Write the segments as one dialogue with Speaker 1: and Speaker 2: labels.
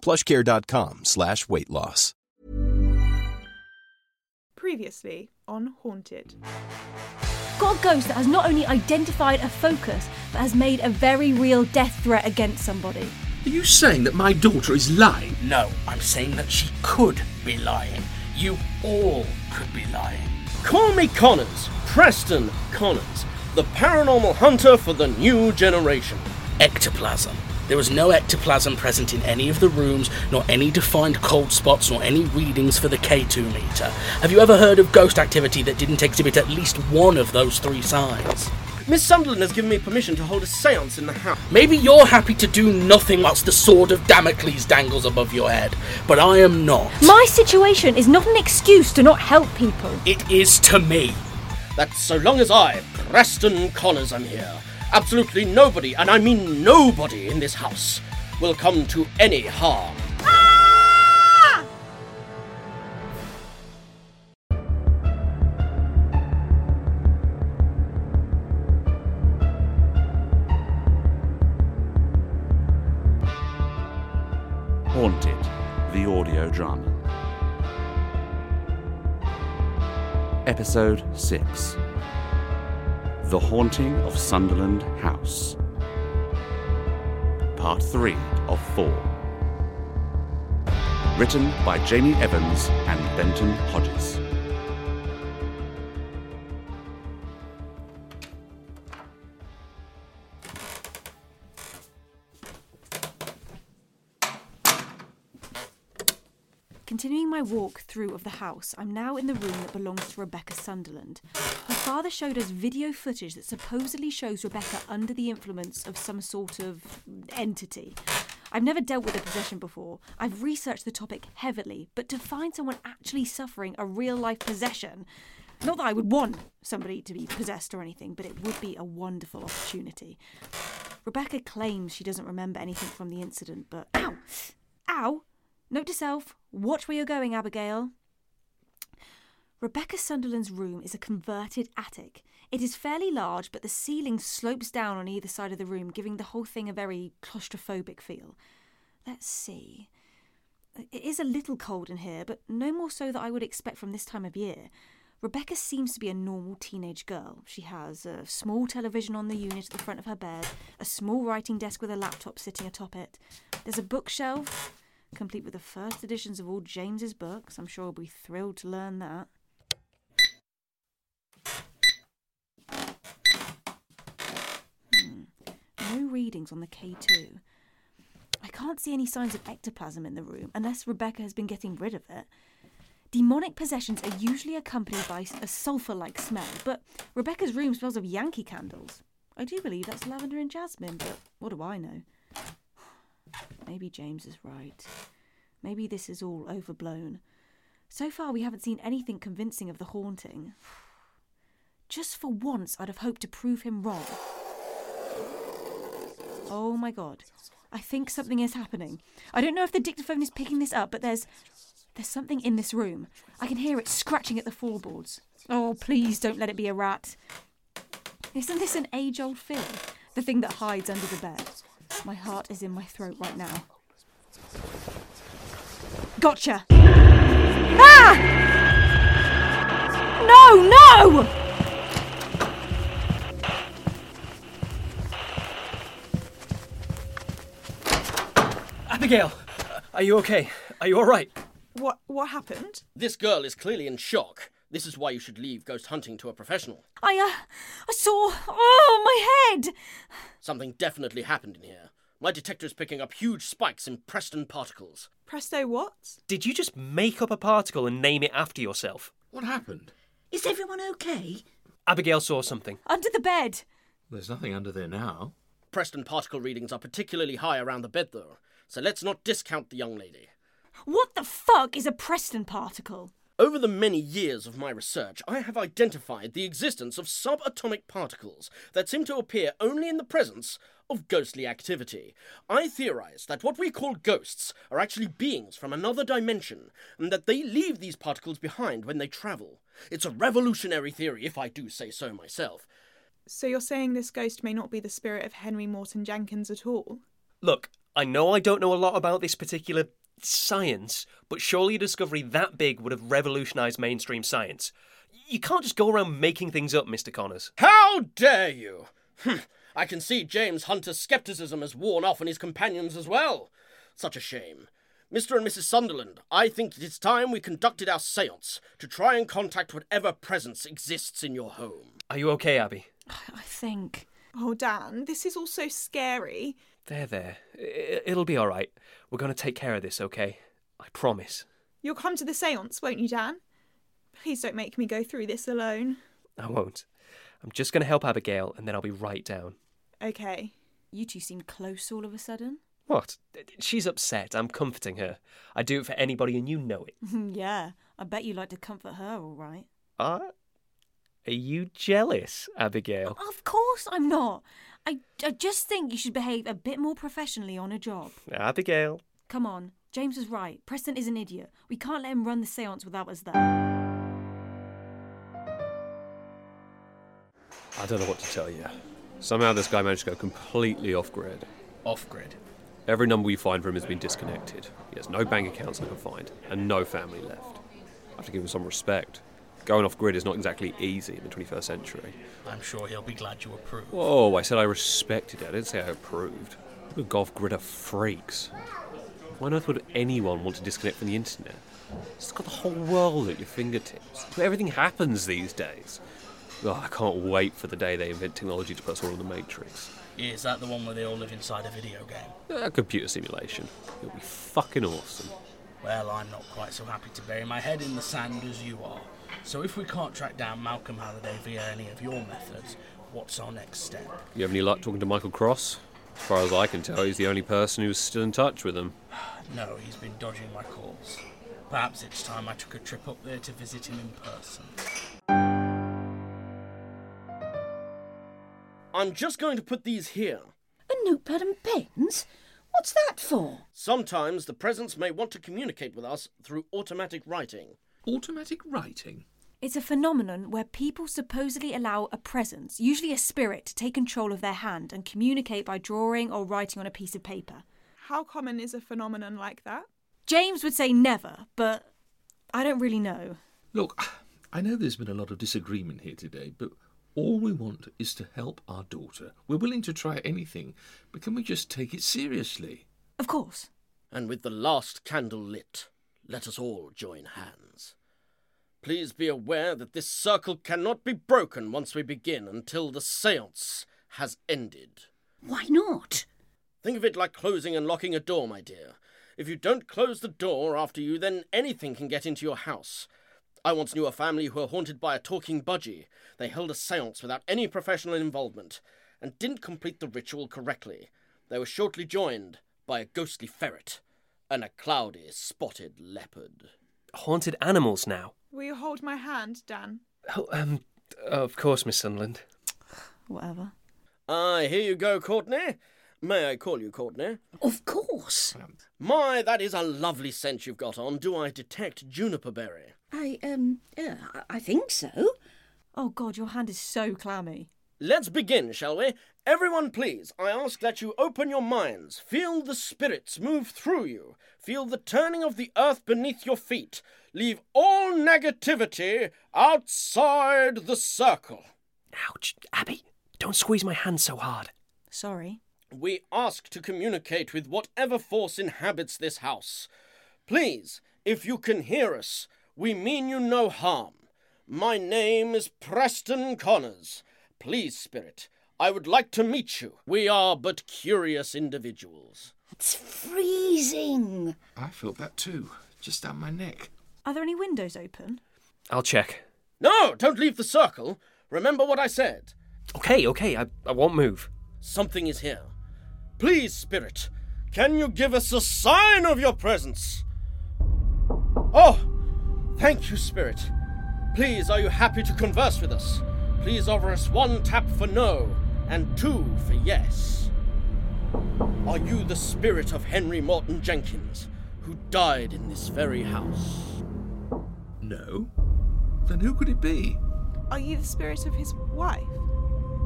Speaker 1: plushcare.com slash weight loss.
Speaker 2: Previously on Haunted.
Speaker 3: Got a ghost that has not only identified a focus, but has made a very real death threat against somebody.
Speaker 4: Are you saying that my daughter is lying?
Speaker 5: No, I'm saying that she could be lying. You all could be lying.
Speaker 6: Call me Connors, Preston Connors, the paranormal hunter for the new generation.
Speaker 5: Ectoplasm. There was no ectoplasm present in any of the rooms, nor any defined cold spots, nor any readings for the K2 meter. Have you ever heard of ghost activity that didn't exhibit at least one of those three signs?
Speaker 6: Miss Sunderland has given me permission to hold a seance in the house.
Speaker 5: Maybe you're happy to do nothing whilst the sword of Damocles dangles above your head, but I am not.
Speaker 3: My situation is not an excuse to not help people.
Speaker 5: It is to me.
Speaker 6: That's so long as I, Preston Connors, am here. Absolutely nobody, and I mean nobody in this house, will come to any harm.
Speaker 7: Haunted, the audio drama. Episode 6 The Haunting of Sunderland House. Part 3 of 4. Written by Jamie Evans and Benton Hodges.
Speaker 3: My walk through of the house, I'm now in the room that belongs to Rebecca Sunderland. Her father showed us video footage that supposedly shows Rebecca under the influence of some sort of entity. I've never dealt with a possession before. I've researched the topic heavily, but to find someone actually suffering a real life possession, not that I would want somebody to be possessed or anything, but it would be a wonderful opportunity. Rebecca claims she doesn't remember anything from the incident, but ow! Ow! Note to self, watch where you're going, Abigail. Rebecca Sunderland's room is a converted attic. It is fairly large, but the ceiling slopes down on either side of the room, giving the whole thing a very claustrophobic feel. Let's see. It is a little cold in here, but no more so than I would expect from this time of year. Rebecca seems to be a normal teenage girl. She has a small television on the unit at the front of her bed, a small writing desk with a laptop sitting atop it. There's a bookshelf, complete with the first editions of all James's books. I'm sure I'll be thrilled to learn that. Hmm. No readings on the K2. I can't see any signs of ectoplasm in the room unless Rebecca has been getting rid of it. Demonic possessions are usually accompanied by a sulphur like smell, but Rebecca's room smells of Yankee candles. I do believe that's lavender and jasmine, but what do I know? Maybe James is right. Maybe this is all overblown. So far, we haven't seen anything convincing of the haunting. Just for once, I'd have hoped to prove him wrong. Oh my god. I think something is happening. I don't know if the dictaphone is picking this up, but there's. There's something in this room. I can hear it scratching at the floorboards. Oh, please don't let it be a rat. Isn't this an age old fear? The thing that hides under the bed. My heart is in my throat right now. Gotcha! Ah! No, no!
Speaker 6: Abigail, are you okay? Are you all right?
Speaker 2: What what happened?
Speaker 6: This girl is clearly in shock. This is why you should leave ghost hunting to a professional.
Speaker 3: I, uh, I saw. Oh, my head!
Speaker 6: Something definitely happened in here. My detector's picking up huge spikes in Preston particles.
Speaker 2: Presto what?
Speaker 8: Did you just make up a particle and name it after yourself?
Speaker 4: What happened?
Speaker 9: Is everyone okay?
Speaker 8: Abigail saw something.
Speaker 3: Under the bed.
Speaker 4: There's nothing under there now.
Speaker 6: Preston particle readings are particularly high around the bed, though, so let's not discount the young lady.
Speaker 3: What the fuck is a Preston particle?
Speaker 6: Over the many years of my research, I have identified the existence of subatomic particles that seem to appear only in the presence of ghostly activity. I theorize that what we call ghosts are actually beings from another dimension, and that they leave these particles behind when they travel. It's a revolutionary theory, if I do say so myself.
Speaker 2: So you're saying this ghost may not be the spirit of Henry Morton Jenkins at all?
Speaker 8: Look, I know I don't know a lot about this particular science, but surely a discovery that big would have revolutionized mainstream science. You can't just go around making things up, Mr. Connors.
Speaker 6: How dare you! Hm, I can see James Hunter's skepticism has worn off on his companions as well. Such a shame. Mr. and Mrs. Sunderland, I think it is time we conducted our seance to try and contact whatever presence exists in your home.
Speaker 8: Are you okay, Abby?
Speaker 3: I think.
Speaker 2: Oh, Dan, this is all so scary.
Speaker 8: There, there. It'll be all right. We're going to take care of this, okay? I promise.
Speaker 2: You'll come to the seance, won't you, Dan? Please don't make me go through this alone.
Speaker 8: I won't. I'm just going to help Abigail, and then I'll be right down.
Speaker 2: Okay.
Speaker 3: You two seem close all of a sudden.
Speaker 8: What? She's upset. I'm comforting her. I do it for anybody, and you know it.
Speaker 3: yeah, I bet you like to comfort her, all right.
Speaker 8: Are, are you jealous, Abigail?
Speaker 3: Of course I'm not. I, I just think you should behave a bit more professionally on a job.
Speaker 8: Abigail.
Speaker 3: Come on, James was right. Preston is an idiot. We can't let him run the seance without us there.
Speaker 10: I don't know what to tell you. Somehow this guy managed to go completely off grid.
Speaker 5: Off grid.
Speaker 10: Every number we find for him has been disconnected. He has no bank accounts I can find, and no family left. I have to give him some respect. Going off grid is not exactly easy in the 21st century.
Speaker 5: I'm sure he'll be glad you approve.
Speaker 10: Whoa, I said I respected it. I didn't say I approved. The golf grid are freaks. Why on earth would anyone want to disconnect from the internet? It's got the whole world at your fingertips. Everything happens these days. Oh, I can't wait for the day they invent technology to put us all in the Matrix.
Speaker 5: Is that the one where they all live inside a video game?
Speaker 10: A computer simulation. It'll be fucking awesome.
Speaker 5: Well, I'm not quite so happy to bury my head in the sand as you are. So if we can't track down Malcolm Halliday via any of your methods, what's our next step?
Speaker 10: You have any luck talking to Michael Cross? As far as I can tell, he's the only person who's still in touch with him.
Speaker 5: No, he's been dodging my calls. Perhaps it's time I took a trip up there to visit him in person.
Speaker 6: I'm just going to put these here.
Speaker 9: A notepad and pens? What's that for?
Speaker 6: Sometimes the presence may want to communicate with us through automatic writing.
Speaker 4: Automatic writing?
Speaker 3: It's a phenomenon where people supposedly allow a presence, usually a spirit, to take control of their hand and communicate by drawing or writing on a piece of paper.
Speaker 2: How common is a phenomenon like that?
Speaker 3: James would say never, but I don't really know.
Speaker 4: Look, I know there's been a lot of disagreement here today, but all we want is to help our daughter. We're willing to try anything, but can we just take it seriously?
Speaker 3: Of course.
Speaker 6: And with the last candle lit, let us all join hands. Please be aware that this circle cannot be broken once we begin until the seance has ended.
Speaker 9: Why not?
Speaker 6: Think of it like closing and locking a door, my dear. If you don't close the door after you, then anything can get into your house. I once knew a family who were haunted by a talking budgie. They held a seance without any professional involvement and didn't complete the ritual correctly. They were shortly joined by a ghostly ferret and a cloudy, spotted leopard.
Speaker 8: Haunted animals now.
Speaker 2: Will you hold my hand, Dan?
Speaker 8: Oh, um, of course, Miss Sunderland.
Speaker 3: Whatever.
Speaker 6: Ah, here you go, Courtney. May I call you Courtney?
Speaker 9: Of course.
Speaker 6: My, that is a lovely scent you've got on. Do I detect juniper berry?
Speaker 9: I, um, uh, I think so.
Speaker 3: Oh god, your hand is so clammy.
Speaker 6: Let's begin, shall we? Everyone, please, I ask that you open your minds. Feel the spirits move through you. Feel the turning of the earth beneath your feet. Leave all negativity outside the circle.
Speaker 8: Ouch. Abby, don't squeeze my hand so hard.
Speaker 3: Sorry.
Speaker 6: We ask to communicate with whatever force inhabits this house. Please, If you can hear us, we mean you no harm. My name is Preston Connors. Please, Spirit, I would like to meet you. We are but curious individuals.
Speaker 9: It's freezing.
Speaker 4: I felt that too, just down my neck.
Speaker 3: Are there any windows open?
Speaker 8: I'll check.
Speaker 6: No, don't leave the circle. Remember what I said.
Speaker 8: Okay, okay, I, I won't move.
Speaker 6: Something is here. Please, Spirit, can you give us a sign of your presence? Oh, thank you, Spirit. Please, are you happy to converse with us? Please offer us one tap for no and two for yes. Are you the spirit of Henry Morton Jenkins, who died in this very house?
Speaker 4: No? Then who could it be?
Speaker 2: Are you the spirit of his wife,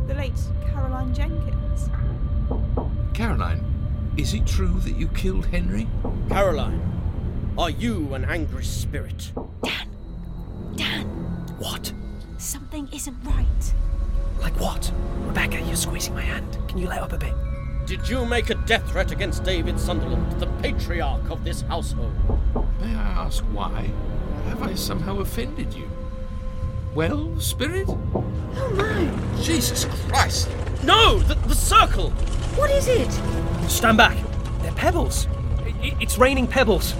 Speaker 2: the late Caroline Jenkins?
Speaker 4: Caroline, is it true that you killed Henry?
Speaker 6: Caroline, are you an angry spirit?
Speaker 9: Dan, Dan!
Speaker 8: What?
Speaker 3: Something isn't right.
Speaker 8: Like what? Rebecca, you're squeezing my hand. Can you let up a bit?
Speaker 6: Did you make a death threat against David Sunderland, the patriarch of this household?
Speaker 4: May I ask why? Have I somehow offended you? Well, Spirit?
Speaker 9: oh my,
Speaker 4: Jesus Christ!
Speaker 6: No! The, the circle!
Speaker 9: what is it?
Speaker 8: Stand back. They're pebbles. I- I- it's raining pebbles.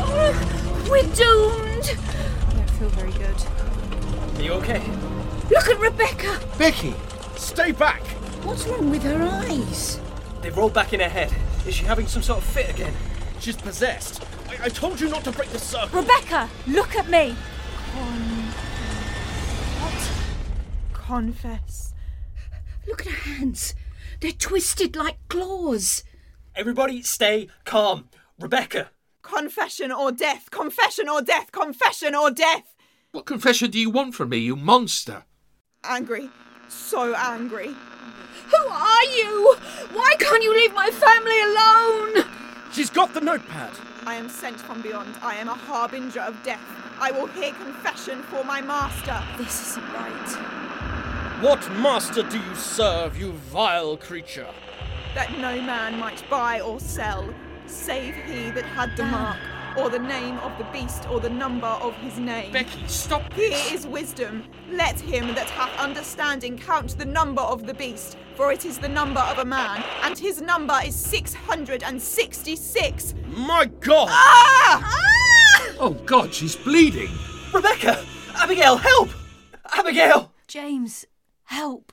Speaker 9: Oh, we're doomed.
Speaker 3: I don't feel very good.
Speaker 8: Are you okay?
Speaker 9: Look at Rebecca.
Speaker 4: Becky!
Speaker 6: Stay back!
Speaker 9: What's wrong with her eyes?
Speaker 8: They've rolled back in her head. Is she having some sort of fit again?
Speaker 6: She's possessed. I, I told you not to break the circle.
Speaker 3: Rebecca, look at me.
Speaker 2: Confess.
Speaker 9: Look at her hands. They're twisted like claws.
Speaker 8: Everybody stay calm. Rebecca!
Speaker 2: Confession or death. Confession or death. Confession or death.
Speaker 4: What confession do you want from me, you monster?
Speaker 2: Angry. So angry.
Speaker 9: Who are you? Why can't you leave my family alone?
Speaker 6: She's got the notepad.
Speaker 2: I am sent from beyond. I am a harbinger of death. I will hear confession for my master.
Speaker 3: This isn't right.
Speaker 6: What master do you serve, you vile creature?
Speaker 2: That no man might buy or sell, save he that had the mark, or the name of the beast, or the number of his name.
Speaker 4: Becky, stop
Speaker 2: Here
Speaker 4: this!
Speaker 2: is wisdom. Let him that hath understanding count the number of the beast, for it is the number of a man, and his number is 666.
Speaker 6: My God!
Speaker 2: Ah!
Speaker 4: Oh God, she's bleeding!
Speaker 8: Rebecca! Abigail, help! Abigail!
Speaker 3: James, help.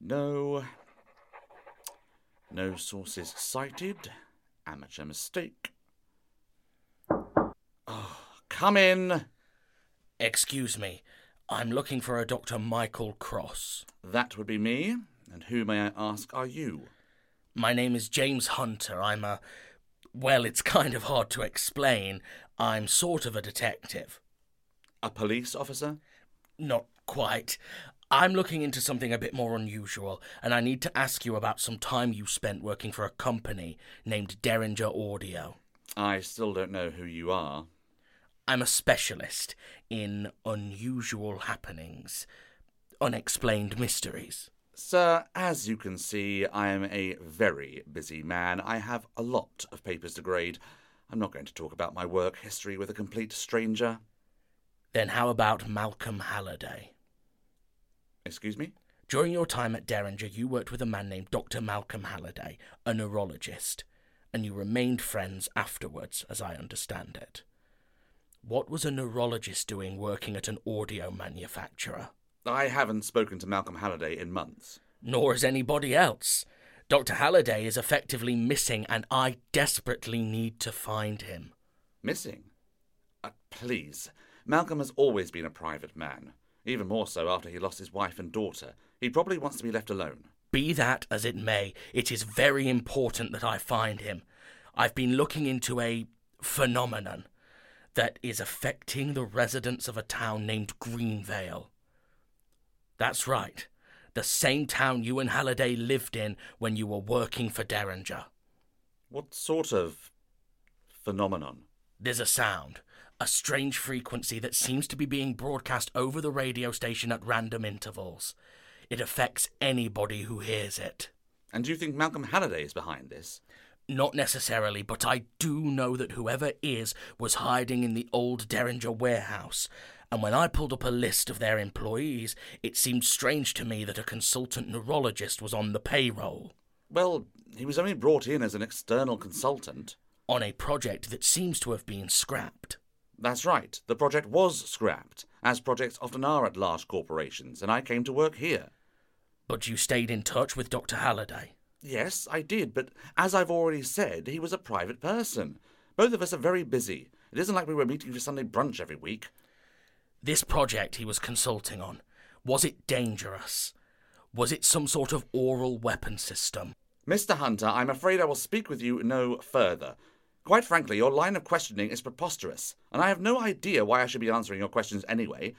Speaker 11: no. No sources cited. Amateur mistake. Oh, come in.
Speaker 5: Excuse me. I'm looking for a Dr. Michael Cross.
Speaker 11: That would be me. And who, may I ask, are you?
Speaker 5: My name is James Hunter. I'm a. Well, it's kind of hard to explain. I'm sort of a detective.
Speaker 11: A police officer?
Speaker 5: Not quite. I'm looking into something a bit more unusual, and I need to ask you about some time you spent working for a company named Derringer Audio.
Speaker 11: I still don't know who you are.
Speaker 5: I'm a specialist in unusual happenings, unexplained mysteries.
Speaker 11: Sir, as you can see, I am a very busy man. I have a lot of papers to grade. I'm not going to talk about my work history with a complete stranger.
Speaker 5: Then how about Malcolm Halliday?
Speaker 11: Excuse me?
Speaker 5: During your time at Derringer, you worked with a man named Dr. Malcolm Halliday, a neurologist, and you remained friends afterwards, as I understand it. What was a neurologist doing working at an audio manufacturer?
Speaker 11: I haven't spoken to Malcolm Halliday in months.
Speaker 5: Nor has anybody else. Dr. Halliday is effectively missing, and I desperately need to find him.
Speaker 11: Missing? Uh, please. Malcolm has always been a private man, even more so after he lost his wife and daughter. He probably wants to be left alone.
Speaker 5: Be that as it may, it is very important that I find him. I've been looking into a phenomenon that is affecting the residents of a town named Greenvale. That's right, the same town you and Halliday lived in when you were working for Derringer.
Speaker 11: What sort of phenomenon?
Speaker 5: There's a sound, a strange frequency that seems to be being broadcast over the radio station at random intervals. It affects anybody who hears it.
Speaker 11: And do you think Malcolm Halliday is behind this?
Speaker 5: Not necessarily, but I do know that whoever is was hiding in the old Derringer warehouse. And when I pulled up a list of their employees, it seemed strange to me that a consultant neurologist was on the payroll.
Speaker 11: Well, he was only brought in as an external consultant.
Speaker 5: On a project that seems to have been scrapped.
Speaker 11: That's right. The project was scrapped, as projects often are at large corporations, and I came to work here.
Speaker 5: But you stayed in touch with Dr. Halliday?
Speaker 11: Yes, I did, but as I've already said, he was a private person. Both of us are very busy. It isn't like we were meeting for Sunday brunch every week.
Speaker 5: This project he was consulting on, was it dangerous? Was it some sort of aural weapon system?
Speaker 11: Mr. Hunter, I'm afraid I will speak with you no further. Quite frankly, your line of questioning is preposterous, and I have no idea why I should be answering your questions anyway.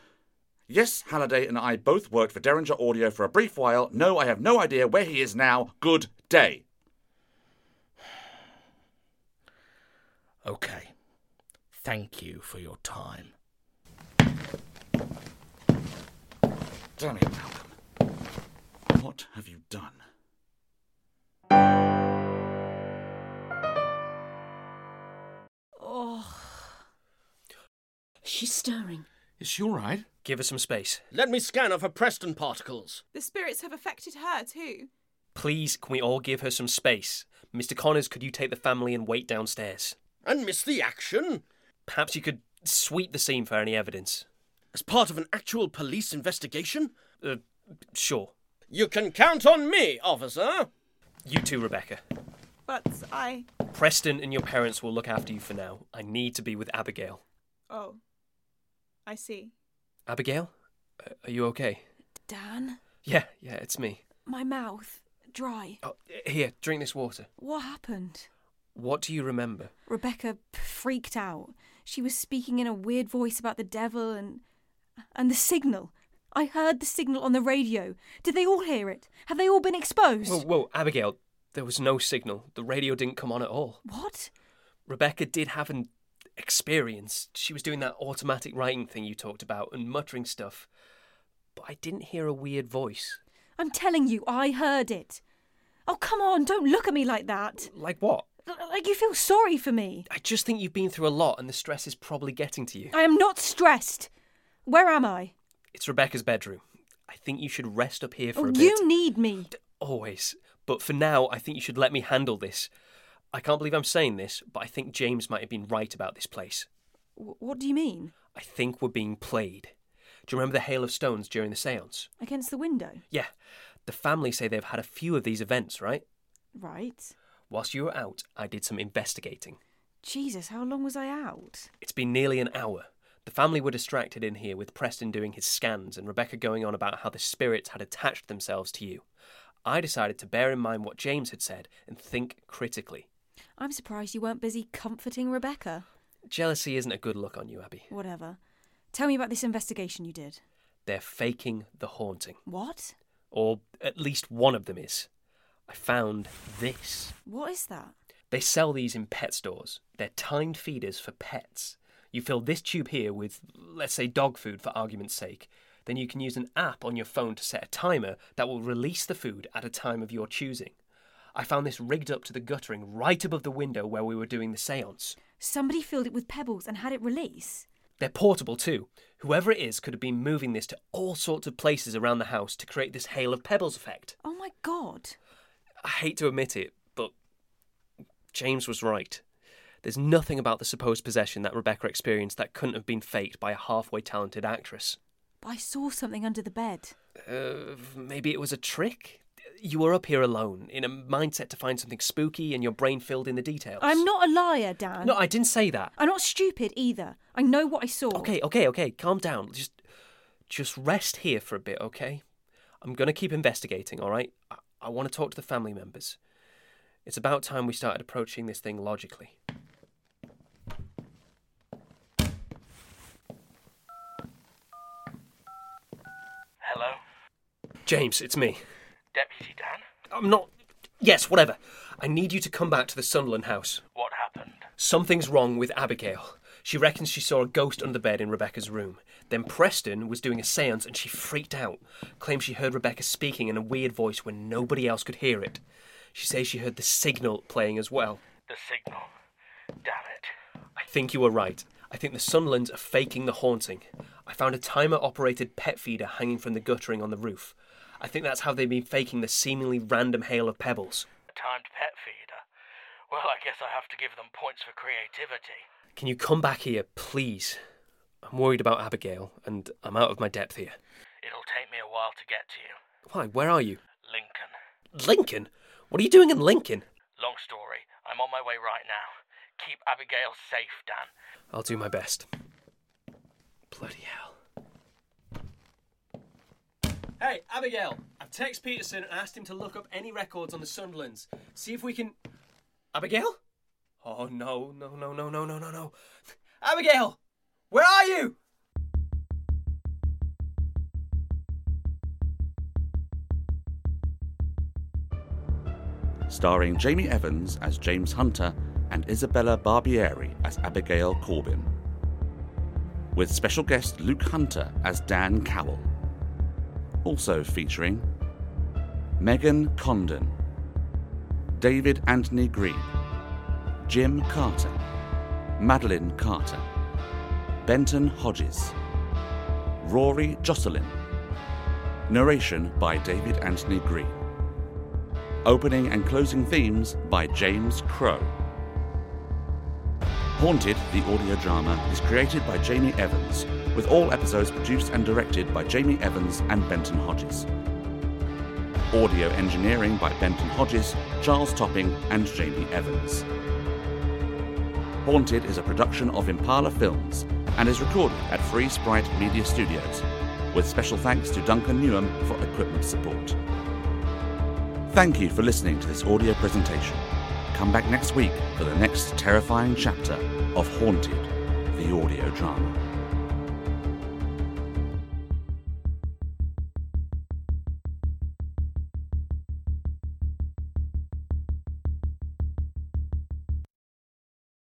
Speaker 11: Yes, Halliday and I both worked for Derringer Audio for a brief while. No, I have no idea where he is now. Good day.
Speaker 5: Okay. Thank you for your time.
Speaker 11: Damn it, Malcolm. What have you done?
Speaker 9: She's stirring.
Speaker 4: Is she all right?
Speaker 8: Give her some space.
Speaker 6: Let me scan her for Preston particles.
Speaker 2: The spirits have affected her too.
Speaker 8: Please, can we all give her some space? Mr. Connors, could you take the family and wait downstairs?
Speaker 6: And miss the action?
Speaker 8: Perhaps you could sweep the scene for any evidence.
Speaker 6: As part of an actual police investigation?
Speaker 8: Uh, sure.
Speaker 6: You can count on me, officer.
Speaker 8: You too, Rebecca.
Speaker 2: But I.
Speaker 8: Preston and your parents will look after you for now. I need to be with Abigail.
Speaker 2: Oh. I see.
Speaker 8: Abigail? Uh, are you okay?
Speaker 3: Dan?
Speaker 8: Yeah, yeah, it's me.
Speaker 3: My mouth. Dry.
Speaker 8: Oh, here, drink this water.
Speaker 3: What happened?
Speaker 8: What do you remember?
Speaker 3: Rebecca freaked out. She was speaking in a weird voice about the devil and. and the signal. I heard the signal on the radio. Did they all hear it? Have they all been exposed?
Speaker 8: Whoa, whoa, Abigail, there was no signal. The radio didn't come on at all.
Speaker 3: What?
Speaker 8: Rebecca did have an experience. She was doing that automatic writing thing you talked about and muttering stuff. But I didn't hear a weird voice.
Speaker 3: I'm telling you, I heard it. Oh, come on, don't look at me like that.
Speaker 8: Like what?
Speaker 3: Like you feel sorry for me.
Speaker 8: I just think you've been through a lot and the stress is probably getting to you.
Speaker 3: I am not stressed. Where am I?
Speaker 8: It's Rebecca's bedroom. I think you should rest up here for
Speaker 3: Oh,
Speaker 8: a bit.
Speaker 3: you need me.
Speaker 8: Always. But for now, I think you should let me handle this. I can't believe I'm saying this, but I think James might have been right about this place.
Speaker 3: W- what do you mean?
Speaker 8: I think we're being played. Do you remember the hail of stones during the seance?
Speaker 3: Against the window?
Speaker 8: Yeah. The family say they've had a few of these events, right?
Speaker 3: Right.
Speaker 8: Whilst you were out, I did some investigating.
Speaker 3: Jesus, how long was I out?
Speaker 8: It's been nearly an hour. The family were distracted in here with Preston doing his scans and Rebecca going on about how the spirits had attached themselves to you. I decided to bear in mind what James had said and think critically.
Speaker 3: I'm surprised you weren't busy comforting Rebecca.
Speaker 8: Jealousy isn't a good look on you, Abby.
Speaker 3: Whatever. Tell me about this investigation you did.
Speaker 8: They're faking the haunting.
Speaker 3: What?
Speaker 8: Or at least one of them is. I found this.
Speaker 3: What is that?
Speaker 8: They sell these in pet stores. They're timed feeders for pets. You fill this tube here with, let's say, dog food for argument's sake. Then you can use an app on your phone to set a timer that will release the food at a time of your choosing. I found this rigged up to the guttering right above the window where we were doing the seance.
Speaker 3: Somebody filled it with pebbles and had it release.
Speaker 8: They're portable too. Whoever it is could have been moving this to all sorts of places around the house to create this hail of pebbles effect.
Speaker 3: Oh my god.
Speaker 8: I hate to admit it, but James was right. There's nothing about the supposed possession that Rebecca experienced that couldn't have been faked by a halfway talented actress.
Speaker 3: But I saw something under the bed.
Speaker 8: Uh, maybe it was a trick? You were up here alone, in a mindset to find something spooky and your brain filled in the details.
Speaker 3: I'm not a liar, Dan.
Speaker 8: No, I didn't say that.
Speaker 3: I'm not stupid either. I know what I saw.
Speaker 8: Okay, okay, okay, calm down. Just just rest here for a bit, okay? I'm going to keep investigating, all right? I, I want to talk to the family members. It's about time we started approaching this thing logically.
Speaker 5: Hello?
Speaker 8: James, it's me.
Speaker 5: Deputy Dan?
Speaker 8: I'm not. Yes, whatever. I need you to come back to the Sunderland house.
Speaker 5: What happened?
Speaker 8: Something's wrong with Abigail. She reckons she saw a ghost under the bed in Rebecca's room. Then Preston was doing a seance and she freaked out. Claims she heard Rebecca speaking in a weird voice when nobody else could hear it. She says she heard the signal playing as well.
Speaker 5: The signal. Damn it.
Speaker 8: I think you were right. I think the Sunderlands are faking the haunting. I found a timer operated pet feeder hanging from the guttering on the roof. I think that's how they've been faking the seemingly random hail of pebbles.
Speaker 5: A timed pet feeder. Well, I guess I have to give them points for creativity.
Speaker 8: Can you come back here, please? I'm worried about Abigail, and I'm out of my depth here.
Speaker 5: It'll take me a while to get to you.
Speaker 8: Why? Where are you?
Speaker 5: Lincoln.
Speaker 8: Lincoln? What are you doing in Lincoln?
Speaker 5: Long story. I'm on my way right now. Keep Abigail safe, Dan.
Speaker 8: I'll do my best. Bloody hell. Hey, Abigail! I've texted Peterson and asked him to look up any records on the Sunderlands. See if we can. Abigail? Oh, no, no, no, no, no, no, no, no. Abigail! Where are you?
Speaker 11: starring Jamie Evans as James Hunter and Isabella Barbieri as Abigail Corbin. With special guest Luke Hunter as Dan Cowell. Also featuring Megan Condon, David Anthony Green, Jim Carter, Madeline Carter, Benton Hodges, Rory Jocelyn. Narration by David Anthony Green. Opening and closing themes by James Crow. Haunted, the audio drama, is created by Jamie Evans, with all episodes produced and directed by Jamie Evans and Benton Hodges. Audio engineering by Benton Hodges, Charles Topping, and Jamie Evans. Haunted is a production of Impala Films and is recorded at Free Sprite Media Studios, with special thanks to Duncan Newham for equipment support. Thank you for listening to this audio presentation. come back next week for the next terrifying chapter of Haunted, the audio drama.